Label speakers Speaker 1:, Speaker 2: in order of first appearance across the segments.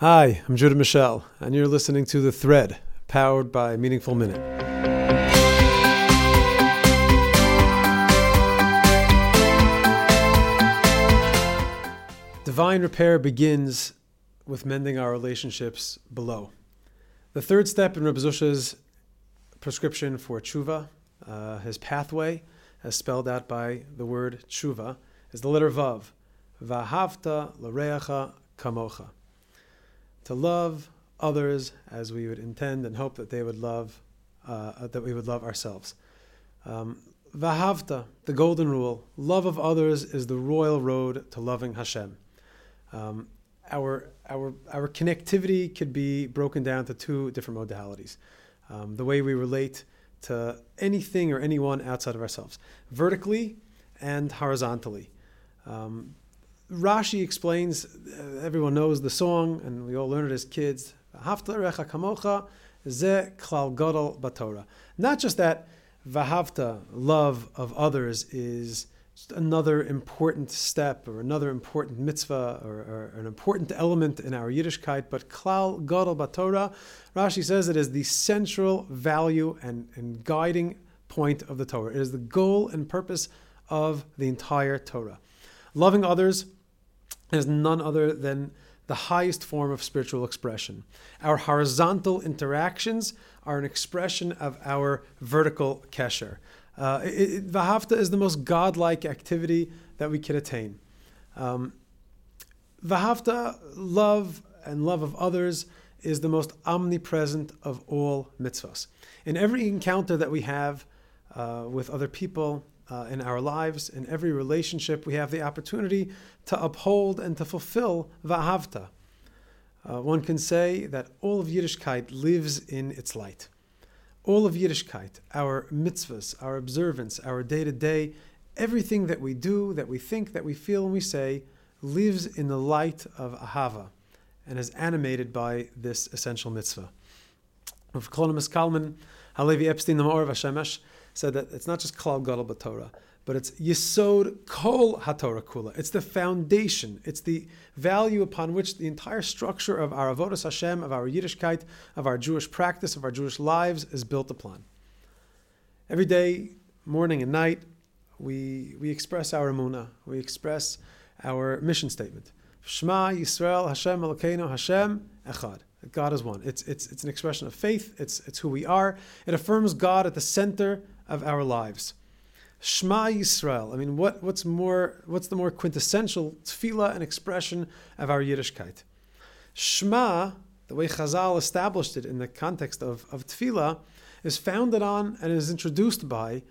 Speaker 1: Hi, I'm Judah Mischel, and you're listening to The Thread, powered by Meaningful Minute. Divine repair begins with mending our relationships below. The third step in Reb Zusha's prescription for tshuva, uh, his pathway, as spelled out by the word tshuva, is the letter Vav. Vahavta l'reacha kamocha. To love others as we would intend and hope that they would love, uh, that we would love ourselves. Um, Vahavta, the golden rule, love of others is the royal road to loving Hashem. Um, our, our, our connectivity could be broken down to two different modalities. Um, the way we relate to anything or anyone outside of ourselves, vertically and horizontally. Um, Rashi explains, everyone knows the song, and we all learned it as kids. kamocha ze klal gadol batora. Not just that vahavta, love of others, is another important step or another important mitzvah or, or, an important element in our Yiddishkeit, but klal gadol batora, Rashi says it is the central value and, and guiding point of the Torah. It is the goal and purpose of the entire Torah. Loving others is none other than the highest form of spiritual expression. Our horizontal interactions are an expression of our vertical kesher. Uh, Vahavta is the most godlike activity that we can attain. Um, Vahavta, love and love of others, is the most omnipresent of all mitzvahs. In every encounter that we have uh, with other people, uh, in our lives, in every relationship, we have the opportunity to uphold and to fulfill Vahavta. Uh, one can say that all of Yiddishkeit lives in its light. All of Yiddishkeit, our mitzvahs, our observance, our day to day, everything that we do, that we think, that we feel, and we say, lives in the light of Ahava and is animated by this essential mitzvah. Rav Kalman Halevi Epstein, the Maor VaShemesh, said that it's not just Klal Gadol Torah, but it's Yisod Kol HaTorah Kula. It's the foundation. It's the value upon which the entire structure of our Avodas Hashem, of our Yiddishkeit, of our Jewish practice, of our Jewish lives is built upon. Every day, morning and night, we, we express our Emunah. We express our mission statement. Shema Yisrael Hashem Elokeinu Hashem Echad. God is one. It's, it's, it's an expression of faith. It's, it's who we are. It affirms God at the center of our lives. Shema Yisrael. I mean, what, what's more? What's the more quintessential tefillah and expression of our Yiddishkeit? Shema, the way Chazal established it in the context of, of tefillah, is founded on and is introduced by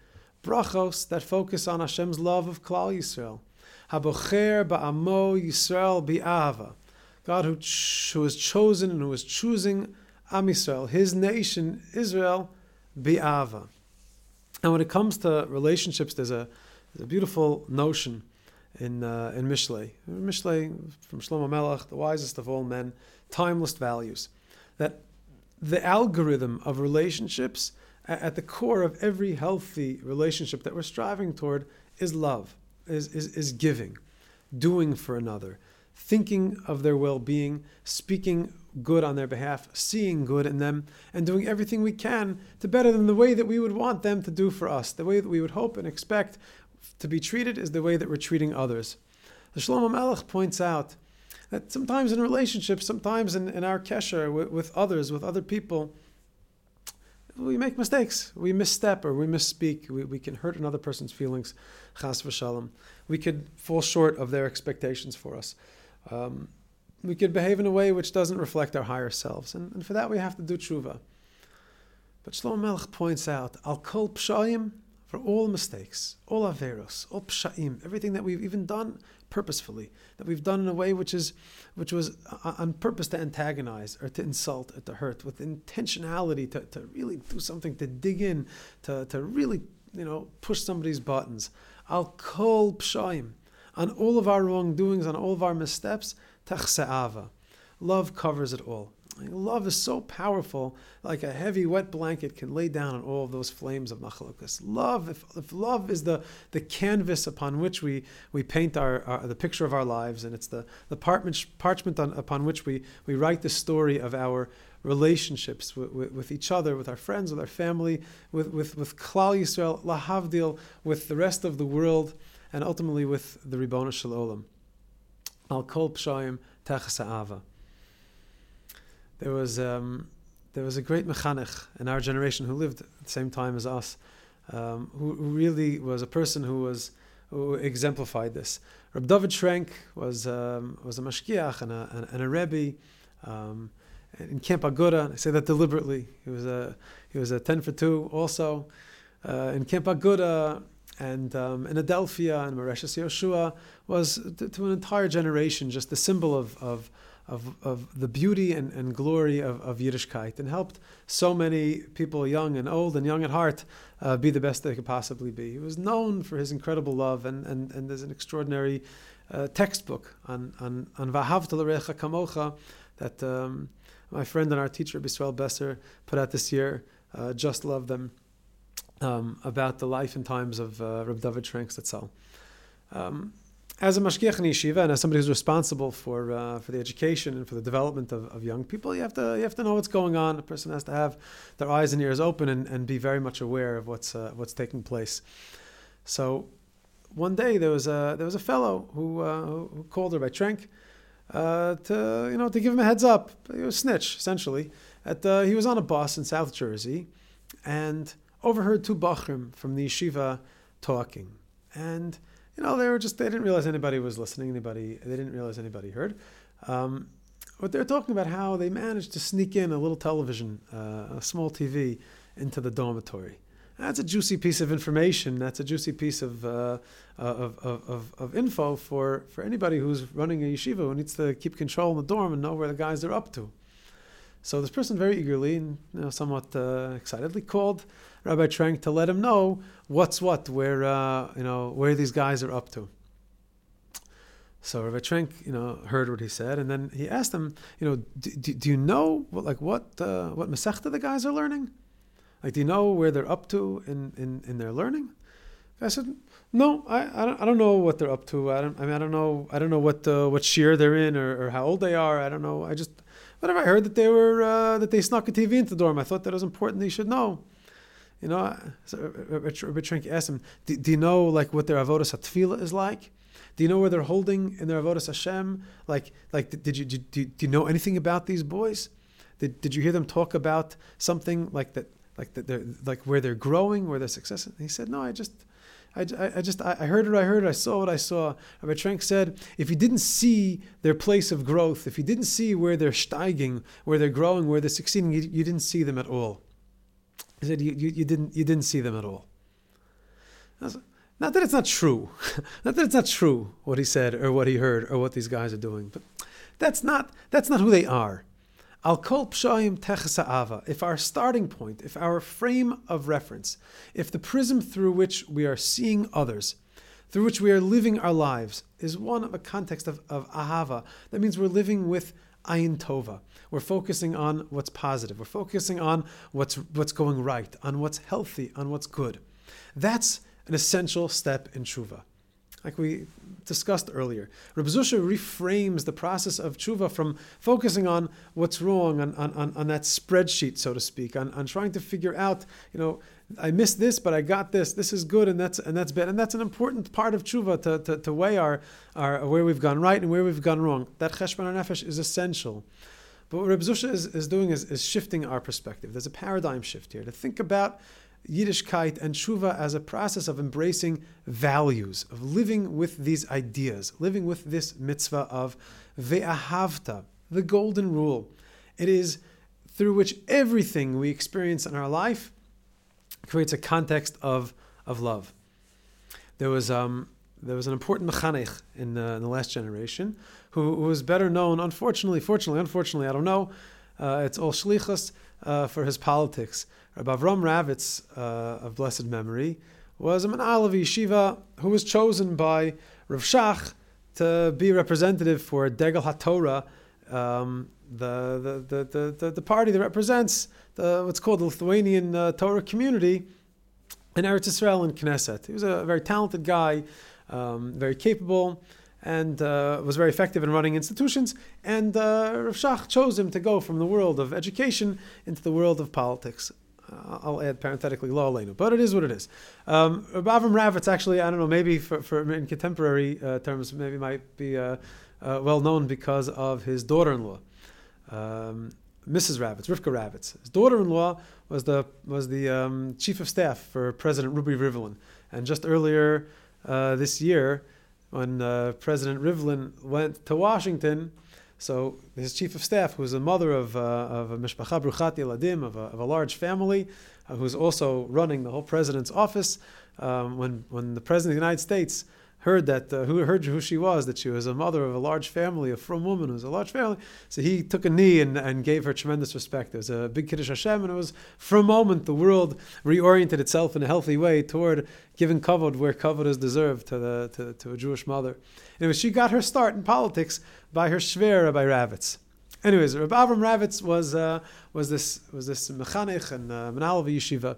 Speaker 1: brachos that focus on Hashem's love of Klal Yisrael. Habocher ba'amo Yisrael bi'ava. God who, who has chosen and who is choosing Am Yisrael, His nation, Israel, bi'ava. And when it comes to relationships, there's a, there's a beautiful notion in uh, in Mishlei. Mishlei from Shlomo Melech, the wisest of all men, timeless values. That the algorithm of relationships at the core of every healthy relationship that we're striving toward is love, is, is, is giving, doing for another, thinking of their well being, speaking good on their behalf, seeing good in them, and doing everything we can to better them the way that we would want them to do for us. The way that we would hope and expect to be treated is the way that we're treating others. The Shlomo Melech points out that sometimes in relationships, sometimes in, in our kesher with, with others, with other people, we make mistakes. We misstep or we misspeak. We, we can hurt another person's feelings, chas v'shalom. We could fall short of their expectations for us. Um, we could behave in a way which doesn't reflect our higher selves. And, and for that, we have to do tshuva. But Shlomo Melech points out, al kol pshayim, for all mistakes, all averos, all psha'im, everything that we've even done purposefully, that we've done in a way which is, which was uh, on purpose to antagonize or to insult or to hurt, with intentionality to, to really do something, to dig in, to, to really, you know, push somebody's buttons. Al kol psha'im, on all of our wrongdoings, on all of our missteps, Tachse'ava. Love covers it all. Love is so powerful, like a heavy, wet blanket can lay down on all of those flames of machlokas. Love, if, if love is the, the canvas upon which we, we paint our, our the picture of our lives, and it's the, the parchment, parchment on, upon which we, we write the story of our relationships with, with, with, each other, with our friends, with our family, with, with, with Klal Yisrael, Lahavdil, with the rest of the world, and ultimately with the Ribbon Shalom. Al Kol Pshayim Techas Ava there was um, there was a great mechanech in our generation who lived at the same time as us, um, who, who, really was a person who was who exemplified this. Reb David Trenk was um, was a mashgiach and a, and, a rebbe um, in Camp Aguda. I say that deliberately. He was a he was a ten for two also uh, in Camp Aguda and um, in Adelphia and Mauritius Yoshua was to, to, an entire generation just the symbol of of of, of the beauty and, and glory of, of Yiddishkeit and helped so many people, young and old and young at heart, uh, be the best they could possibly be. He was known for his incredible love, and, and, and there's an extraordinary uh, textbook on, on, Vahavta L'Recha Kamocha that um, my friend and our teacher, Bisrael Besser, put out this year. Uh, just love them. Um, about the life and times of uh, Reb David Zatzal. Um, as a mashgiach in yeshiva and as somebody who's responsible for uh, for the education and for the development of, of young people, you have to you have to know what's going on. A person has to have their eyes and ears open and, and be very much aware of what's uh, what's taking place. So, one day there was a there was a fellow who uh, who called her by Trenk uh, to you know to give him a heads up. He was snitch essentially. At uh, he was on a bus in South Jersey, and overheard two bachrim from the yeshiva talking and you know, they were just, they didn't realize anybody was listening, anybody, they didn't realize anybody heard. Um, but they're talking about how they managed to sneak in a little television, uh, a small TV, into the dormitory. That's a juicy piece of information. That's a juicy piece of, uh, of, of, of, of, info for, for anybody who's running a yeshiva who needs to keep control in the dorm and know where the guys are up to. So this person very eagerly and you know, somewhat uh, excitedly called Rabbi Trenk to let him know what's what, where uh, you know where these guys are up to. So Rabbi Trenk, you know, heard what he said, and then he asked him, you know, do, do, you know what, like what uh, what Masechta the guys are learning? Like, do you know where they're up to in, in, in their learning? I said, no, I, I don't, I don't know what they're up to. I don't, I mean, I don't know, I don't know what, uh, what shiur they're in or, or how old they are. I don't know. I just, whatever. I heard that they were, uh, that they snuck a TV into the dorm. I thought that was important. They should know. You know, so Rabbi Trenk asked him, do, do, you know like what their avodas hatfila is like? Do you know where they're holding in their avodas Hashem? Like, like did you, did, do you know anything about these boys? Did, did you hear them talk about something like that, like they're like where they're growing, where they're? And he said, no, I just, I, I, just I heard what I heard, I saw what I saw. Rabbi Trenk said, if you didn't see their place of growth, if you didn't see where they're steiging, where they're growing, where they're succeeding, you, you didn't see them at all. He said, you, you, you, didn't, you didn't see them at all. Not that it's not true. not that it's not true what he said or what he heard or what these guys are doing, but that's not, that's not who they are. Al kol pshayim ava. If our starting point, if our frame of reference, if the prism through which we are seeing others, through which we are living our lives, is one of a context of, of ahava, that means we're living with ayin tova. We're focusing on what's positive. We're focusing on what's what's going right, on what's healthy, on what's good. That's an essential step in tshuva. Like we discussed earlier, Reb Zusha reframes the process of tshuva from focusing on what's wrong, on, on, on that spreadsheet, so to speak, on, on trying to figure out, you know, I missed this, but I got this. This is good, and that's and that's bad, and that's an important part of tshuva to, to, to weigh our, our where we've gone right and where we've gone wrong. That cheshbon nefesh is essential. But what Reb Zusha is, is doing is, is shifting our perspective. There's a paradigm shift here to think about Yiddishkeit and Shuva as a process of embracing values, of living with these ideas, living with this mitzvah of ve'ahavta, the golden rule. It is through which everything we experience in our life creates a context of, of love. There was, um, there was an important mechanech in, uh, in the last generation who, who was better known, unfortunately, fortunately, unfortunately, I don't know, uh, it's all shlichus uh, for his politics. Rabbi Avram Ravitz, uh, of blessed memory, was a manal of yeshiva who was chosen by Rav Shach to be representative for Degel HaTorah um, the, the, the, the, the party that represents the, what's called the Lithuanian uh, Torah community in Eretz Israel and Knesset. He was a very talented guy, um, very capable, and uh, was very effective in running institutions. And uh, Rav Shach chose him to go from the world of education into the world of politics. Uh, I'll add parenthetically law aleinu, but it is what it is. Um, Avram Ravitz actually, I don't know, maybe for, for in contemporary uh, terms, maybe might be uh, uh, well known because of his daughter-in-law, um, Mrs. Ravitz, Rivka Ravitz. His daughter-in-law was the was the um, chief of staff for President Ruby Rivlin, and just earlier uh, this year, when uh, President Rivlin went to Washington. So his chief of staff, who was a mother of, uh, of a mishpacha bruchat yeladim, of a, of a large family, uh, who's also running the whole president's office, um, when, when the president of the United States heard that uh, who heard who she was, that she was a mother of a large family, a frum woman who was a large family. So he took a knee and, and gave her tremendous respect. It was a big kiddush Hashem, and it was for a moment the world reoriented itself in a healthy way toward giving kavod where kavod is deserved to the to, to a Jewish mother. And she got her start in politics by her shver by Ravitz. Anyways, Rabbi Avram Ravitz was uh, was this was this mechanich and uh, manal of yeshiva,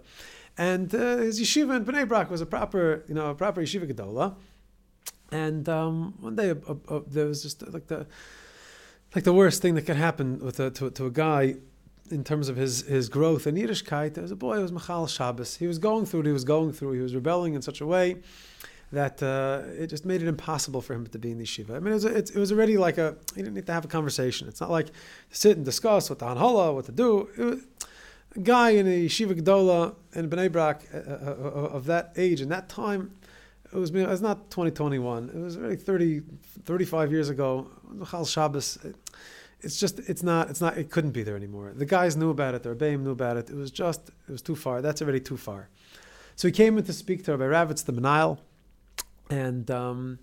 Speaker 1: and uh, his yeshiva in Bnei Brak was a proper you know a proper yeshiva gedola. And um, one day, uh, uh, there was just like the like the worst thing that could happen with a, to, to a guy in terms of his, his growth in Yiddishkeit. There was a boy who was Machal Shabbos. He was going through he was going through. He was rebelling in such a way that uh, it just made it impossible for him to be in the yeshiva. I mean, it was, it, it was already like a, he didn't need to have a conversation. It's not like sit and discuss what the Hanhala, what to do. Was, a guy in a yeshiva Gdola in Bnei Brak uh, uh, uh, of that age and that time, it was, it was not 2021. It was really 30, 35 years ago. Chal Shabbos. It, it's just, it's not, it's not, it couldn't be there anymore. The guys knew about it. The Rebbeim knew about it. It was just, it was too far. That's already too far. So he came in to speak to Rabbi Ravitz, the Menayel, and um,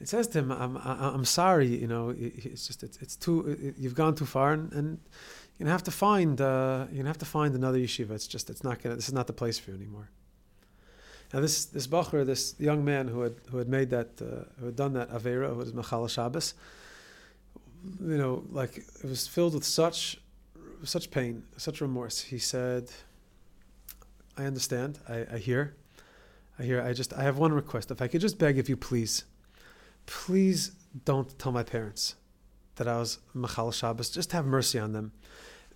Speaker 1: it says to him, I'm, I'm sorry, you know, it's just, it's, it's too, you've gone too far and, and you're gonna have to find, uh, you're gonna have to find another yeshiva. It's just, it's not gonna, this is not the place for you anymore. Now this this bacher, this young man who had who had made that uh, who had done that avera, who was Machal Shabbos, you know, like it was filled with such such pain, such remorse. He said, "I understand. I, I hear. I hear. I just I have one request. If I could just beg of you, please, please don't tell my parents that I was Machal Shabbos. Just have mercy on them.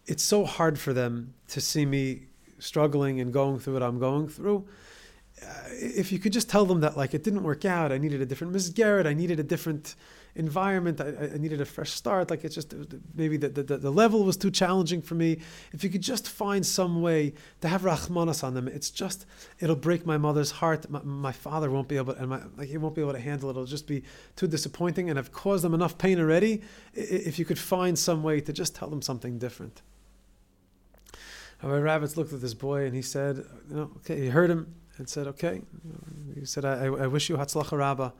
Speaker 1: It's so hard for them to see me struggling and going through what I'm going through." Uh, if you could just tell them that like it didn't work out, I needed a different misgeret, I needed a different environment, I, I needed a fresh start. Like it's just uh, maybe the, the, the level was too challenging for me. If you could just find some way to have rachmanas on them, it's just it'll break my mother's heart. My, my father won't be able, and my like he won't be able to handle it. It'll just be too disappointing, and I've caused them enough pain already. If you could find some way to just tell them something different. Rabbi looked at this boy and he said, you know, okay, he heard him and said, okay. He said, I, I wish you Hatzlacha Rabbah.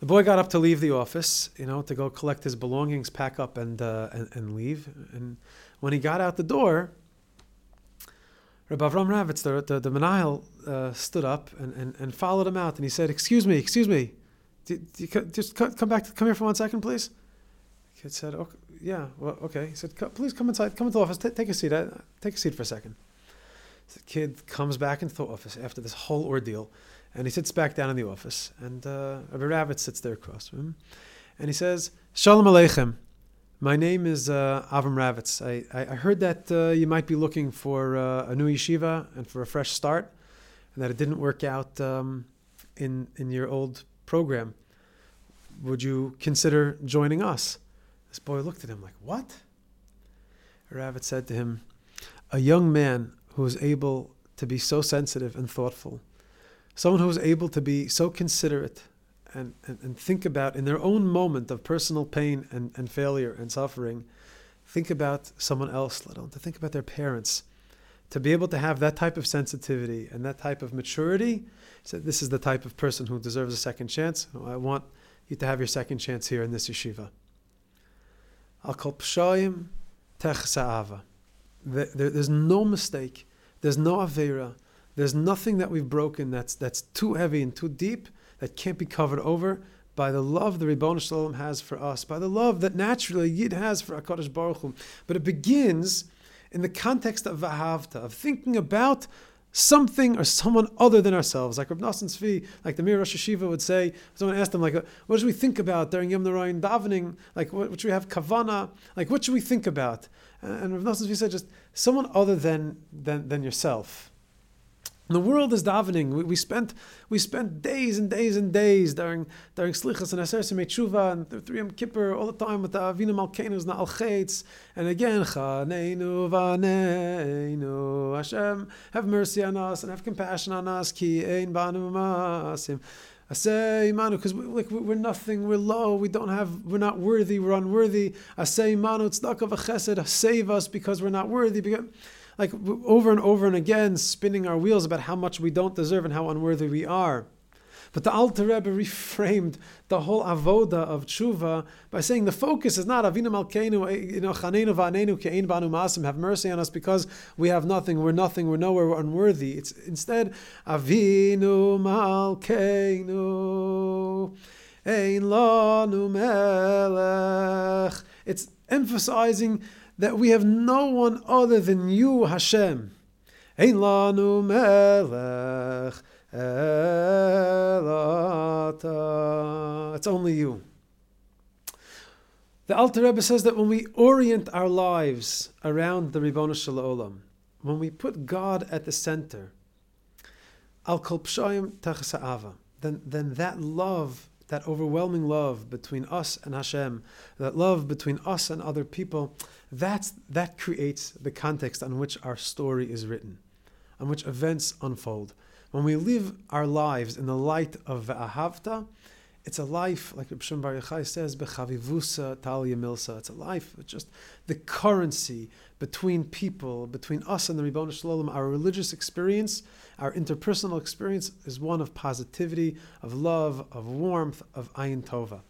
Speaker 1: The boy got up to leave the office, you know, to go collect his belongings, pack up, and, uh, and, and leave. And when he got out the door, Rabbi Avram Ravitz, the, the, the Menayel, uh, stood up and, and, and followed him out. And he said, Excuse me, excuse me. Do, do you, just come back, to, come here for one second, please. The kid said, okay, Yeah, well, okay. He said, Please come inside, come into the office, T- take a seat. Uh, take a seat for a second. The kid comes back into the office after this whole ordeal, and he sits back down in the office, and uh, Rabbi Ravitz sits there across from him, and he says, "Shalom Aleichem. My name is uh, Avram Ravitz. I, I, heard that uh, you might be looking for uh, a new yeshiva and for a fresh start, and that it didn't work out um, in in your old program. Would you consider joining us?" This boy looked at him like, "What?" Ravitz said to him, "A young man who is able to be so sensitive and thoughtful, someone who is able to be so considerate and, and, and think about in their own moment of personal pain and, and failure and suffering, think about someone else, let alone to think about their parents. To be able to have that type of sensitivity and that type of maturity, so this is the type of person who deserves a second chance. Oh, I want you to have your second chance here in this yeshiva. Al kol pshayim tech sa'ava. There, there's no mistake. There's no avera. There's nothing that we've broken that's that's too heavy and too deep that can't be covered over by the love the Ribbon Shalom has for us, by the love that naturally Yid has for HaKadosh Baruch Hu. But it begins in the context of Vahavta, of thinking about something or someone other than ourselves. Like Rav Nassan Tzvi, like the Mir Rosh Yeshiva would say, someone asked him, like, uh, what should we think about during Yamim Noraim davening? Like, what, what, should we have kavana? Like, what should we think about? And Rav Tzvi said, just someone other than, than, than yourself. The world is davening. We, we, spent we spent days and days and days during during Slichas and Aser Tshuva and the Three Yom Kippur all the time with the Avinu Malkeinu Na'al Chetz and again Chaneinu Vaneinu Hashem have mercy on us and have compassion on us Ki Ein Banu Masim. I say Manu because we, like we're nothing, we're low, we don't have, we're not worthy, we're unworthy. I say Manu Tzedakah V'Chesed, save us because we're not worthy. Because, like over and over and again spinning our wheels about how much we don't deserve and how unworthy we are. But the Alter Rebbe reframed the whole avoda of tshuva by saying the focus is not Avinu Malkeinu, eh, you know, Chanenu Va'anenu Ke'ein Banu Masim, have mercy on us because we have nothing, we're nothing, we're nowhere, we're unworthy. It's instead Avinu Malkeinu, Ein Lanu Melech. It's emphasizing that we have no one other than you, Hashem. Ein lanu melech. It's only you. The Alter Rebbe says that when we orient our lives around the Ribbon Shalom, when we put God at the center, al then then that love that overwhelming love between us and Hashem, that love between us and other people, that's, that creates the context on which our story is written, on which events unfold. When we live our lives in the light of Ahavta, it's a life, like Reb Shimon Bar Yochai says, bechavivusa talia milsa. It's a life of just the currency between people, between us and the Ribbon Shalom. Our religious experience, our interpersonal experience is one of positivity, of love, of warmth, of ayin tova.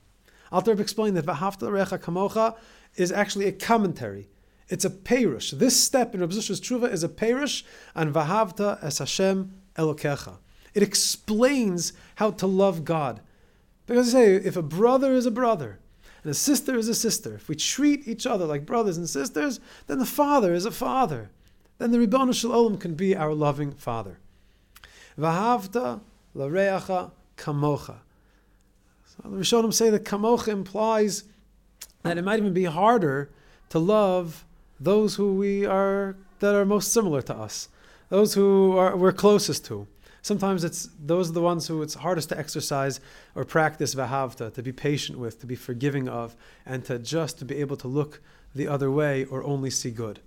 Speaker 1: Alter explained that v'hafta recha kamocha is actually a commentary. It's a perush. This step in Rabbi Zusha's tshuva is a perush on v'havta es Hashem elokecha. It explains how to love God. Because I say, if a brother is a brother, and a sister is a sister, if we treat each other like brothers and sisters, then the father is a father. Then the Ribbon Shalom can be our loving father. Vahavta lareacha kamocha. So the Rishonim say that kamocha implies that it might even be harder to love those who we are that are most similar to us, those who are, we're closest to. Sometimes it's those are the ones who it's hardest to exercise or practice vahavta, to be patient with, to be forgiving of, and to just to be able to look the other way or only see good.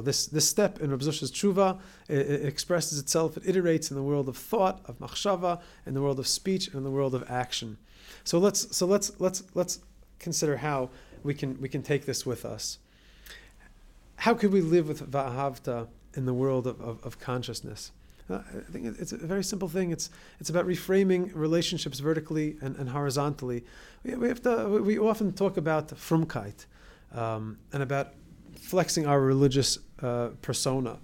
Speaker 1: This this step in Zusha's tshuva it, it expresses itself. It iterates in the world of thought, of machshava, in the world of speech, and in the world of action. So let's so let's let's let's consider how we can we can take this with us. How could we live with vahavta in the world of, of, of consciousness. Uh, I think it's a very simple thing. It's it's about reframing relationships vertically and, and horizontally. We, we have to. We often talk about frumkeit um, and about flexing our religious uh, persona,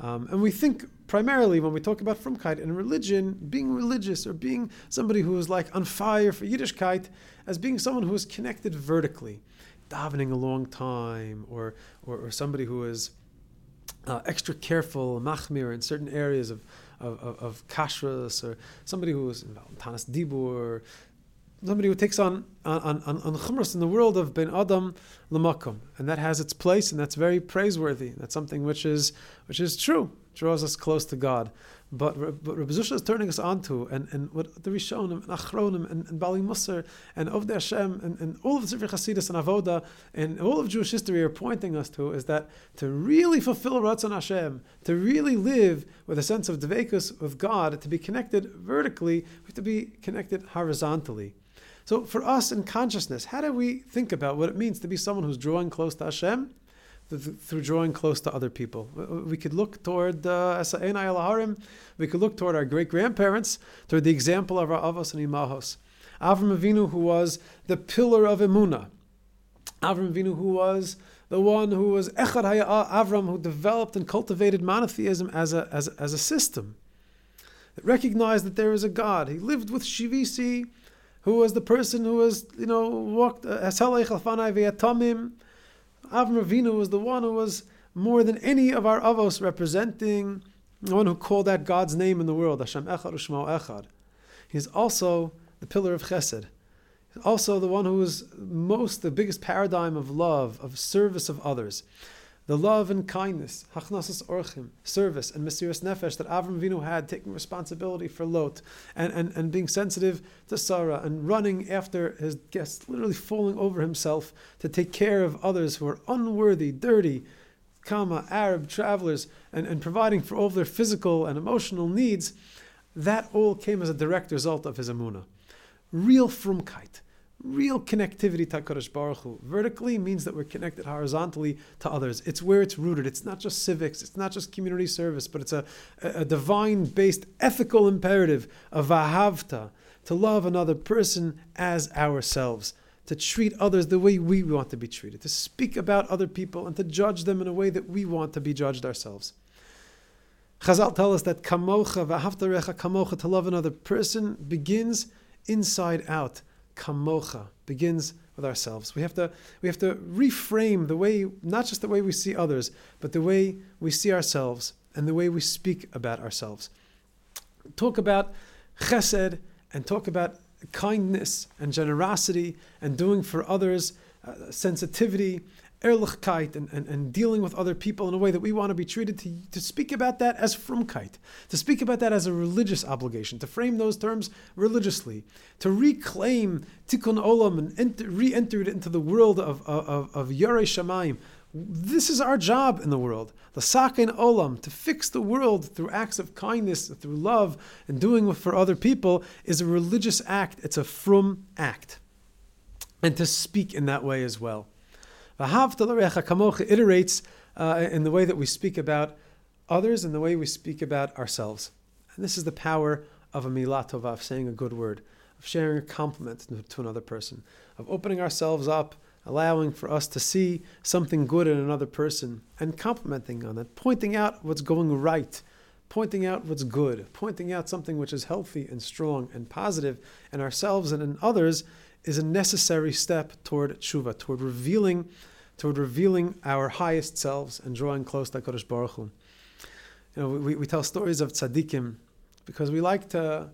Speaker 1: um, and we think primarily when we talk about frumkeit and religion, being religious or being somebody who is like on fire for Yiddishkeit, as being someone who is connected vertically, davening a long time, or or, or somebody who is uh, extra careful, machmir in certain areas of, of, of, of kashrus, or somebody who is tanas dibur, somebody who takes on on, on, on chumras in the world of ben adam lamakum, and that has its place, and that's very praiseworthy. That's something which is which is true, draws us close to God. But what Rabbi Zusha is turning us onto, and, and what the Rishonim and Achronim and, and Bali Musar and Ovdei Hashem and, and all of the Sefer Chasidus and Avoda and all of Jewish history are pointing us to is that to really fulfill Ratzon Hashem, to really live with a sense of Devekus with God, to be connected vertically, we have to be connected horizontally. So for us in consciousness, how do we think about what it means to be someone who's drawing close to Hashem? Through drawing close to other people. We could look toward uh, we could look toward our great grandparents, toward the example of our avos and imahos. Avram Avinu, who was the pillar of emuna. Avram Avinu, who was the one who was Echad Avram, who developed and cultivated monotheism as a, as, as a system. that recognized that there is a God. He lived with Shivisi, who was the person who was, you know, walked uh, Avram Avinu was the one who was more than any of our avos representing the one who called out God's name in the world, Hashem Echad Ushmo Echad. He's also the pillar of Chesed. He's also the one who is most, the biggest paradigm of love, of service of others. The love and kindness, Hachnasas Orchim, service and Mesiras Nefesh that Avram Avinu had, taking responsibility for Lot and, and, and being sensitive to Sarah and running after his guests, literally falling over himself to take care of others who are unworthy, dirty, Kama, Arab travelers, and, and providing for all of their physical and emotional needs, that all came as a direct result of his Amunah. Real frumkeit, real connectivity to HaKadosh Baruch Hu. Vertically means that we're connected horizontally to others. It's where it's rooted. It's not just civics, it's not just community service, but it's a, a divine based ethical imperative of vahavta, to love another person as ourselves to treat others the way we want to be treated, to speak about other people and to judge them in a way that we want to be judged ourselves. Chazal tell us that kamocha v'haftarecha kamocha to love another person begins inside out. Kamocha begins with ourselves. We have to we have to reframe the way not just the way we see others, but the way we see ourselves and the way we speak about ourselves. Talk about chesed and talk about kindness and generosity and doing for others, uh, sensitivity, ehrlichkeit, and, and, and dealing with other people in a way that we want to be treated, to, to speak about that as frumkeit, to speak about that as a religious obligation, to frame those terms religiously, to reclaim tikkun olam and enter, re-enter it into the world of, of, of, of Shamayim, this is our job in the world. The sakin olam, to fix the world through acts of kindness, through love, and doing for other people is a religious act. It's a frum act. And to speak in that way as well. Kamocha iterates uh, in the way that we speak about others and the way we speak about ourselves. And this is the power of a milah tova, of saying a good word, of sharing a compliment to another person, of opening ourselves up allowing for us to see something good in another person and complimenting on it, pointing out what's going right, pointing out what's good, pointing out something which is healthy and strong and positive in ourselves and in others is a necessary step toward tshuva, toward revealing, toward revealing our highest selves and drawing close to Kodesh Baruch Hu. You know, we, we tell stories of tzaddikim because we like to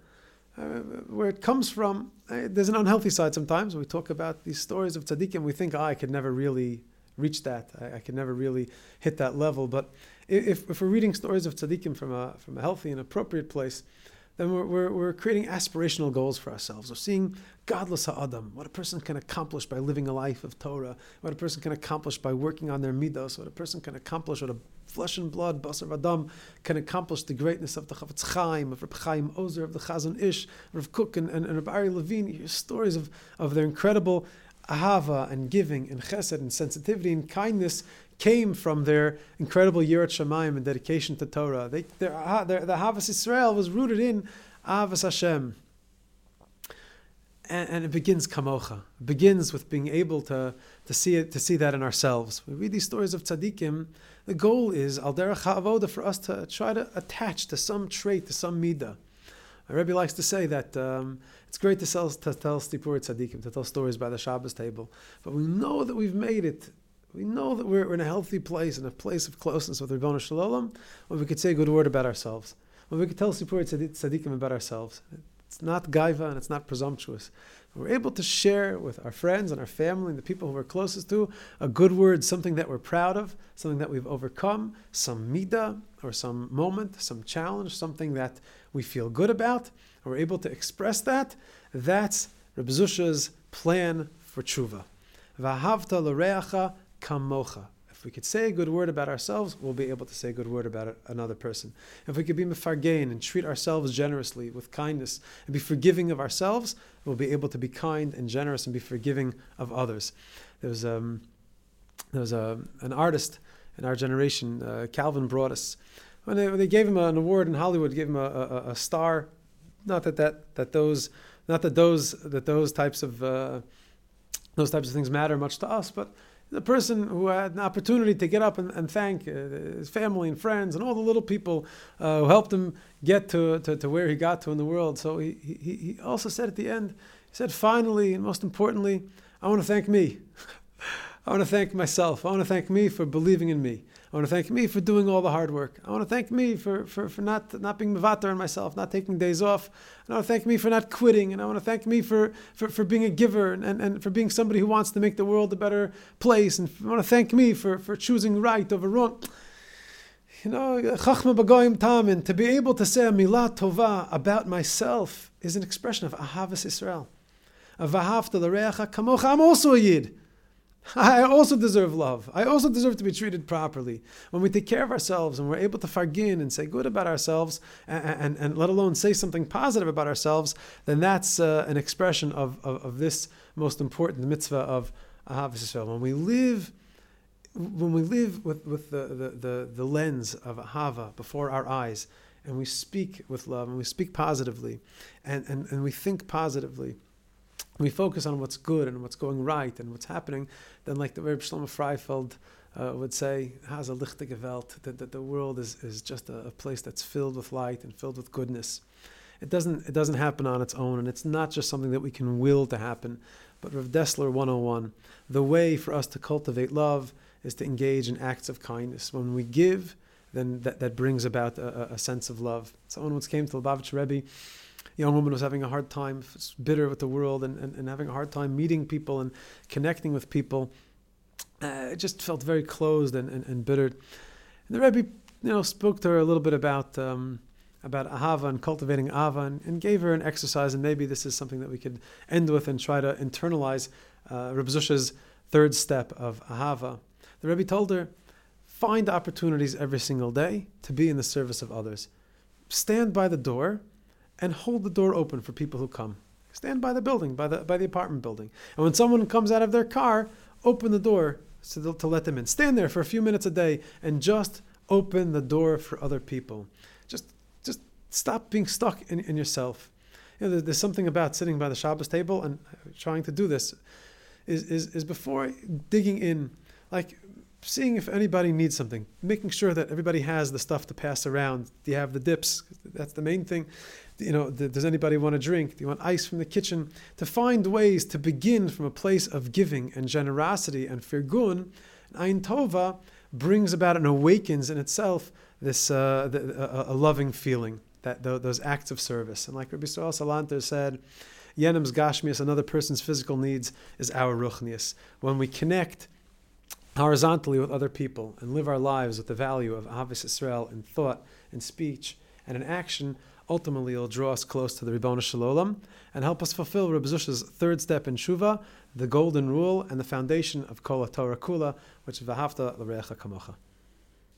Speaker 1: uh, where it comes from, uh, there's an unhealthy side sometimes. We talk about these stories of tzaddikim, we think, oh, I could never really reach that. I, I could never really hit that level. But if, if we're reading stories of tzaddikim from a, from a healthy and appropriate place, then we're, we're, we're, creating aspirational goals for ourselves. We're seeing gadlus ha'adam, what a person can accomplish by living a life of Torah, what a person can accomplish by working on their midos, what a person can accomplish, what a flesh and blood, basar adam, can accomplish the greatness of the Chafetz Chaim, of Reb Chaim Ozer, of the Chazon Ish, Rav Kook, and, and, and Reb Ari Levine. Stories of, of their incredible ahava and giving and chesed and sensitivity and kindness came from their incredible Yirat Shamayim and dedication to Torah. They, their, their, the Havas Israel was rooted in Avas Hashem. And, and, it begins kamocha. It begins with being able to, to see it, to see that in ourselves. We read these stories of tzaddikim. The goal is al derech for us to try to attach to some trait, to some midah. Our Rebbe likes to say that um, it's great to, sell, to tell sipur tzaddikim, to tell stories by the Shabbos table, but we know that we've made it we know that we're in a healthy place, in a place of closeness with Ribbon Shalom, when we could say a good word about ourselves. When we could tell Sipur Tzaddikim about ourselves. It's not gaiva and it's not presumptuous. We're able to share with our friends and our family and the people who we're closest to a good word, something that we're proud of, something that we've overcome, some midah or some moment, some challenge, something that we feel good about. And we're able to express that. That's Reb Zusha's plan for tshuva. Vahavta l'reacha kamocha. If we could say a good word about ourselves, we'll be able to say a good word about another person. If we could be mefargain and treat ourselves generously with kindness and be forgiving of ourselves, we'll be able to be kind and generous and be forgiving of others. There was, um, there was a, an artist in our generation, uh, Calvin Broadus. When they, when they gave him an award in Hollywood, gave him a, a, a, star. Not that, that, that those, not that those, that those types of, uh, those types of things matter much to us, but the person who had an opportunity to get up and, and thank uh, his family and friends and all the little people uh, who helped him get to, to, to, where he got to in the world. So he, he, he also said at the end, he said, finally, and most importantly, I want to thank me. I want to thank myself. I want to thank me for believing in me. I want to thank me for doing all the hard work. I want to thank me for, for, for not, not being mevater on myself, not taking days off. And I want to thank me for not quitting. And I want to thank me for, for, for being a giver and, and, and for being somebody who wants to make the world a better place. And I want to thank me for, for choosing right over wrong. You know, chachma tamin, to be able to say a milah tova about myself is an expression of ahavas Israel. Avahavta l'reacha kamocha, I'm also a yid. I also deserve love. I also deserve to be treated properly. When we take care of ourselves and we're able to fargin and say good about ourselves and, and, and let alone say something positive about ourselves, then that's uh, an expression of, of, of, this most important mitzvah of Ahavas Yisrael. When we live when we live with, with the, the, the, the lens of Ahava before our eyes, and we speak with love, and we speak positively, and, and, and we think positively, we focus on what's good and what's going right and what's happening, then like the Rebbe Shlomo Freifeld uh, would say, has a lichtige Welt, that, that the world is, is just a, a, place that's filled with light and filled with goodness. It doesn't, it doesn't happen on its own, and it's not just something that we can will to happen. But Rav Dessler 101, the way for us to cultivate love is to engage in acts of kindness. When we give, then that, that brings about a, a sense of love. Someone once came to Lubavitch Rebbe young woman was having a hard time, bitter with the world, and, and, and having a hard time meeting people and connecting with people. Uh, it just felt very closed and, and, and, bitter. And the Rebbe, you know, spoke to her a little bit about um, about ahava and cultivating ahava, and, and, gave her an exercise. And maybe this is something that we could end with and try to internalize uh, Reb Zusha's third step of ahava. The Rebbe told her, find opportunities every single day to be in the service of others. Stand by the door and hold the door open for people who come. Stand by the building, by the by the apartment building. And when someone comes out of their car, open the door to, to let them in. Stand there for a few minutes a day and just open the door for other people. Just just stop being stuck in, in yourself. You know, there's, there's something about sitting by the Shabbos table and trying to do this is, is, is before digging in, like seeing if anybody needs something, making sure that everybody has the stuff to pass around. Do you have the dips? That's the main thing you know, does anybody want a drink? Do you want ice from the kitchen? To find ways to begin from a place of giving and generosity and firgun, Ein Tova brings about and awakens in itself this uh, the, a, a, loving feeling, that those acts of service. And like Rabbi Yisrael Salanter said, Yenim's Gashmias, another person's physical needs, is our Ruchnias. When we connect horizontally with other people and live our lives with the value of Ahavas Israel in thought, in speech, and in action, ultimately it'll draw us close to the Ribbon Shalom and help us fulfill Reb Zusha's third step in Shuva, the golden rule and the foundation of Kol Torah Kula, which is V'hafta l'recha kamocha.